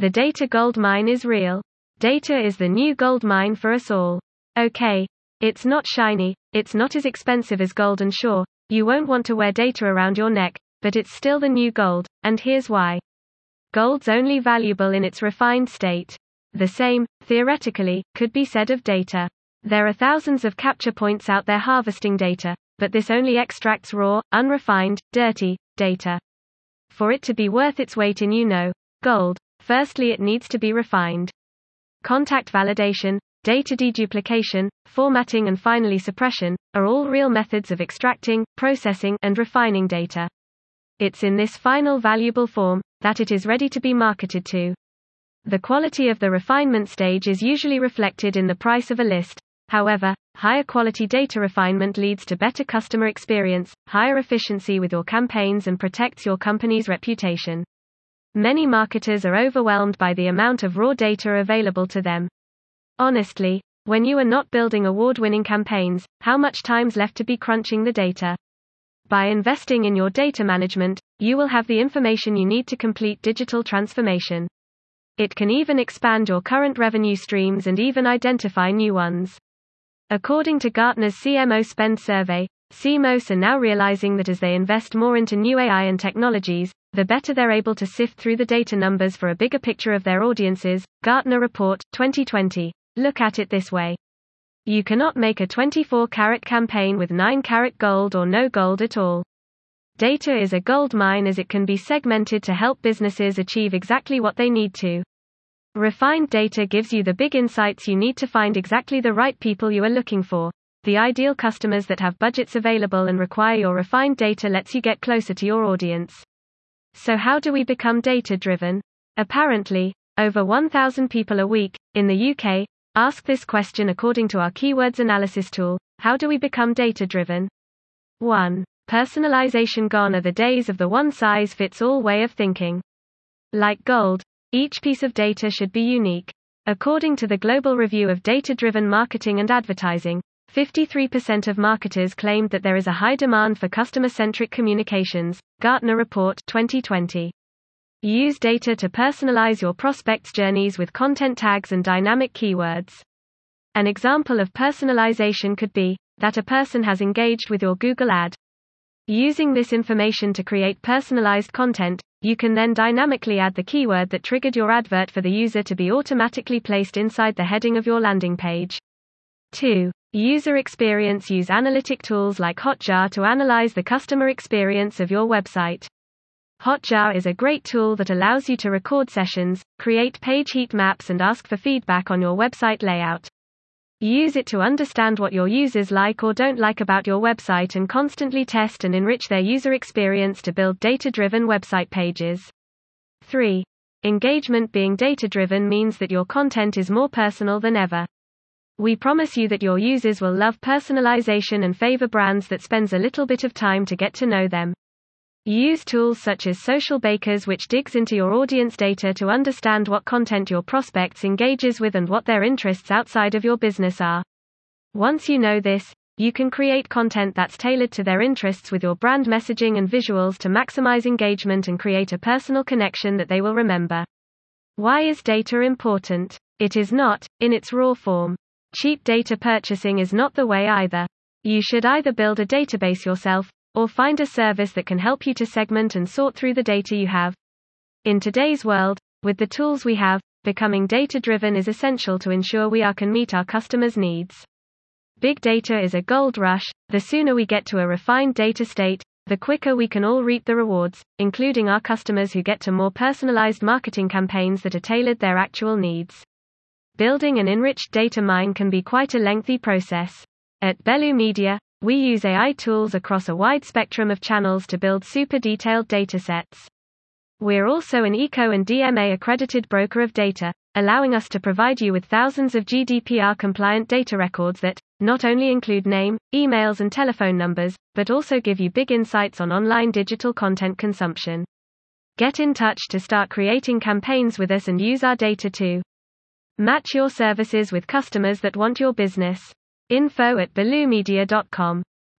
The data gold mine is real. Data is the new gold mine for us all. Okay. It's not shiny, it's not as expensive as gold and sure, you won't want to wear data around your neck, but it's still the new gold, and here's why. Gold's only valuable in its refined state. The same, theoretically, could be said of data. There are thousands of capture points out there harvesting data, but this only extracts raw, unrefined, dirty data. For it to be worth its weight in you know, gold, firstly it needs to be refined. Contact validation, data deduplication, formatting and finally suppression, are all real methods of extracting, processing, and refining data. It's in this final valuable form that it is ready to be marketed to. The quality of the refinement stage is usually reflected in the price of a list, However, higher quality data refinement leads to better customer experience, higher efficiency with your campaigns, and protects your company's reputation. Many marketers are overwhelmed by the amount of raw data available to them. Honestly, when you are not building award winning campaigns, how much time's left to be crunching the data? By investing in your data management, you will have the information you need to complete digital transformation. It can even expand your current revenue streams and even identify new ones. According to Gartner's CMO Spend survey, CMOs are now realizing that as they invest more into new AI and technologies, the better they're able to sift through the data numbers for a bigger picture of their audiences. Gartner Report 2020. Look at it this way. You cannot make a 24 karat campaign with 9 karat gold or no gold at all. Data is a gold mine as it can be segmented to help businesses achieve exactly what they need to. Refined data gives you the big insights you need to find exactly the right people you are looking for. The ideal customers that have budgets available and require your refined data lets you get closer to your audience. So, how do we become data driven? Apparently, over 1,000 people a week, in the UK, ask this question according to our keywords analysis tool How do we become data driven? 1. Personalization gone are the days of the one size fits all way of thinking. Like gold, each piece of data should be unique. According to the Global Review of Data Driven Marketing and Advertising, 53% of marketers claimed that there is a high demand for customer centric communications. Gartner Report 2020. Use data to personalize your prospects' journeys with content tags and dynamic keywords. An example of personalization could be that a person has engaged with your Google ad. Using this information to create personalized content, you can then dynamically add the keyword that triggered your advert for the user to be automatically placed inside the heading of your landing page. 2. User experience Use analytic tools like Hotjar to analyze the customer experience of your website. Hotjar is a great tool that allows you to record sessions, create page heat maps, and ask for feedback on your website layout. Use it to understand what your users like or don't like about your website and constantly test and enrich their user experience to build data driven website pages. 3. Engagement being data driven means that your content is more personal than ever. We promise you that your users will love personalization and favor brands that spends a little bit of time to get to know them. Use tools such as Socialbakers which digs into your audience data to understand what content your prospects engages with and what their interests outside of your business are. Once you know this, you can create content that's tailored to their interests with your brand messaging and visuals to maximize engagement and create a personal connection that they will remember. Why is data important? It is not, in its raw form. Cheap data purchasing is not the way either. You should either build a database yourself, or find a service that can help you to segment and sort through the data you have. In today's world, with the tools we have, becoming data driven is essential to ensure we are can meet our customers' needs. Big data is a gold rush. The sooner we get to a refined data state, the quicker we can all reap the rewards, including our customers who get to more personalized marketing campaigns that are tailored their actual needs. Building an enriched data mine can be quite a lengthy process. At Bellu Media, we use AI tools across a wide spectrum of channels to build super detailed datasets. We're also an ECO and DMA accredited broker of data, allowing us to provide you with thousands of GDPR compliant data records that not only include name, emails, and telephone numbers, but also give you big insights on online digital content consumption. Get in touch to start creating campaigns with us and use our data to match your services with customers that want your business info at bellumedia.com.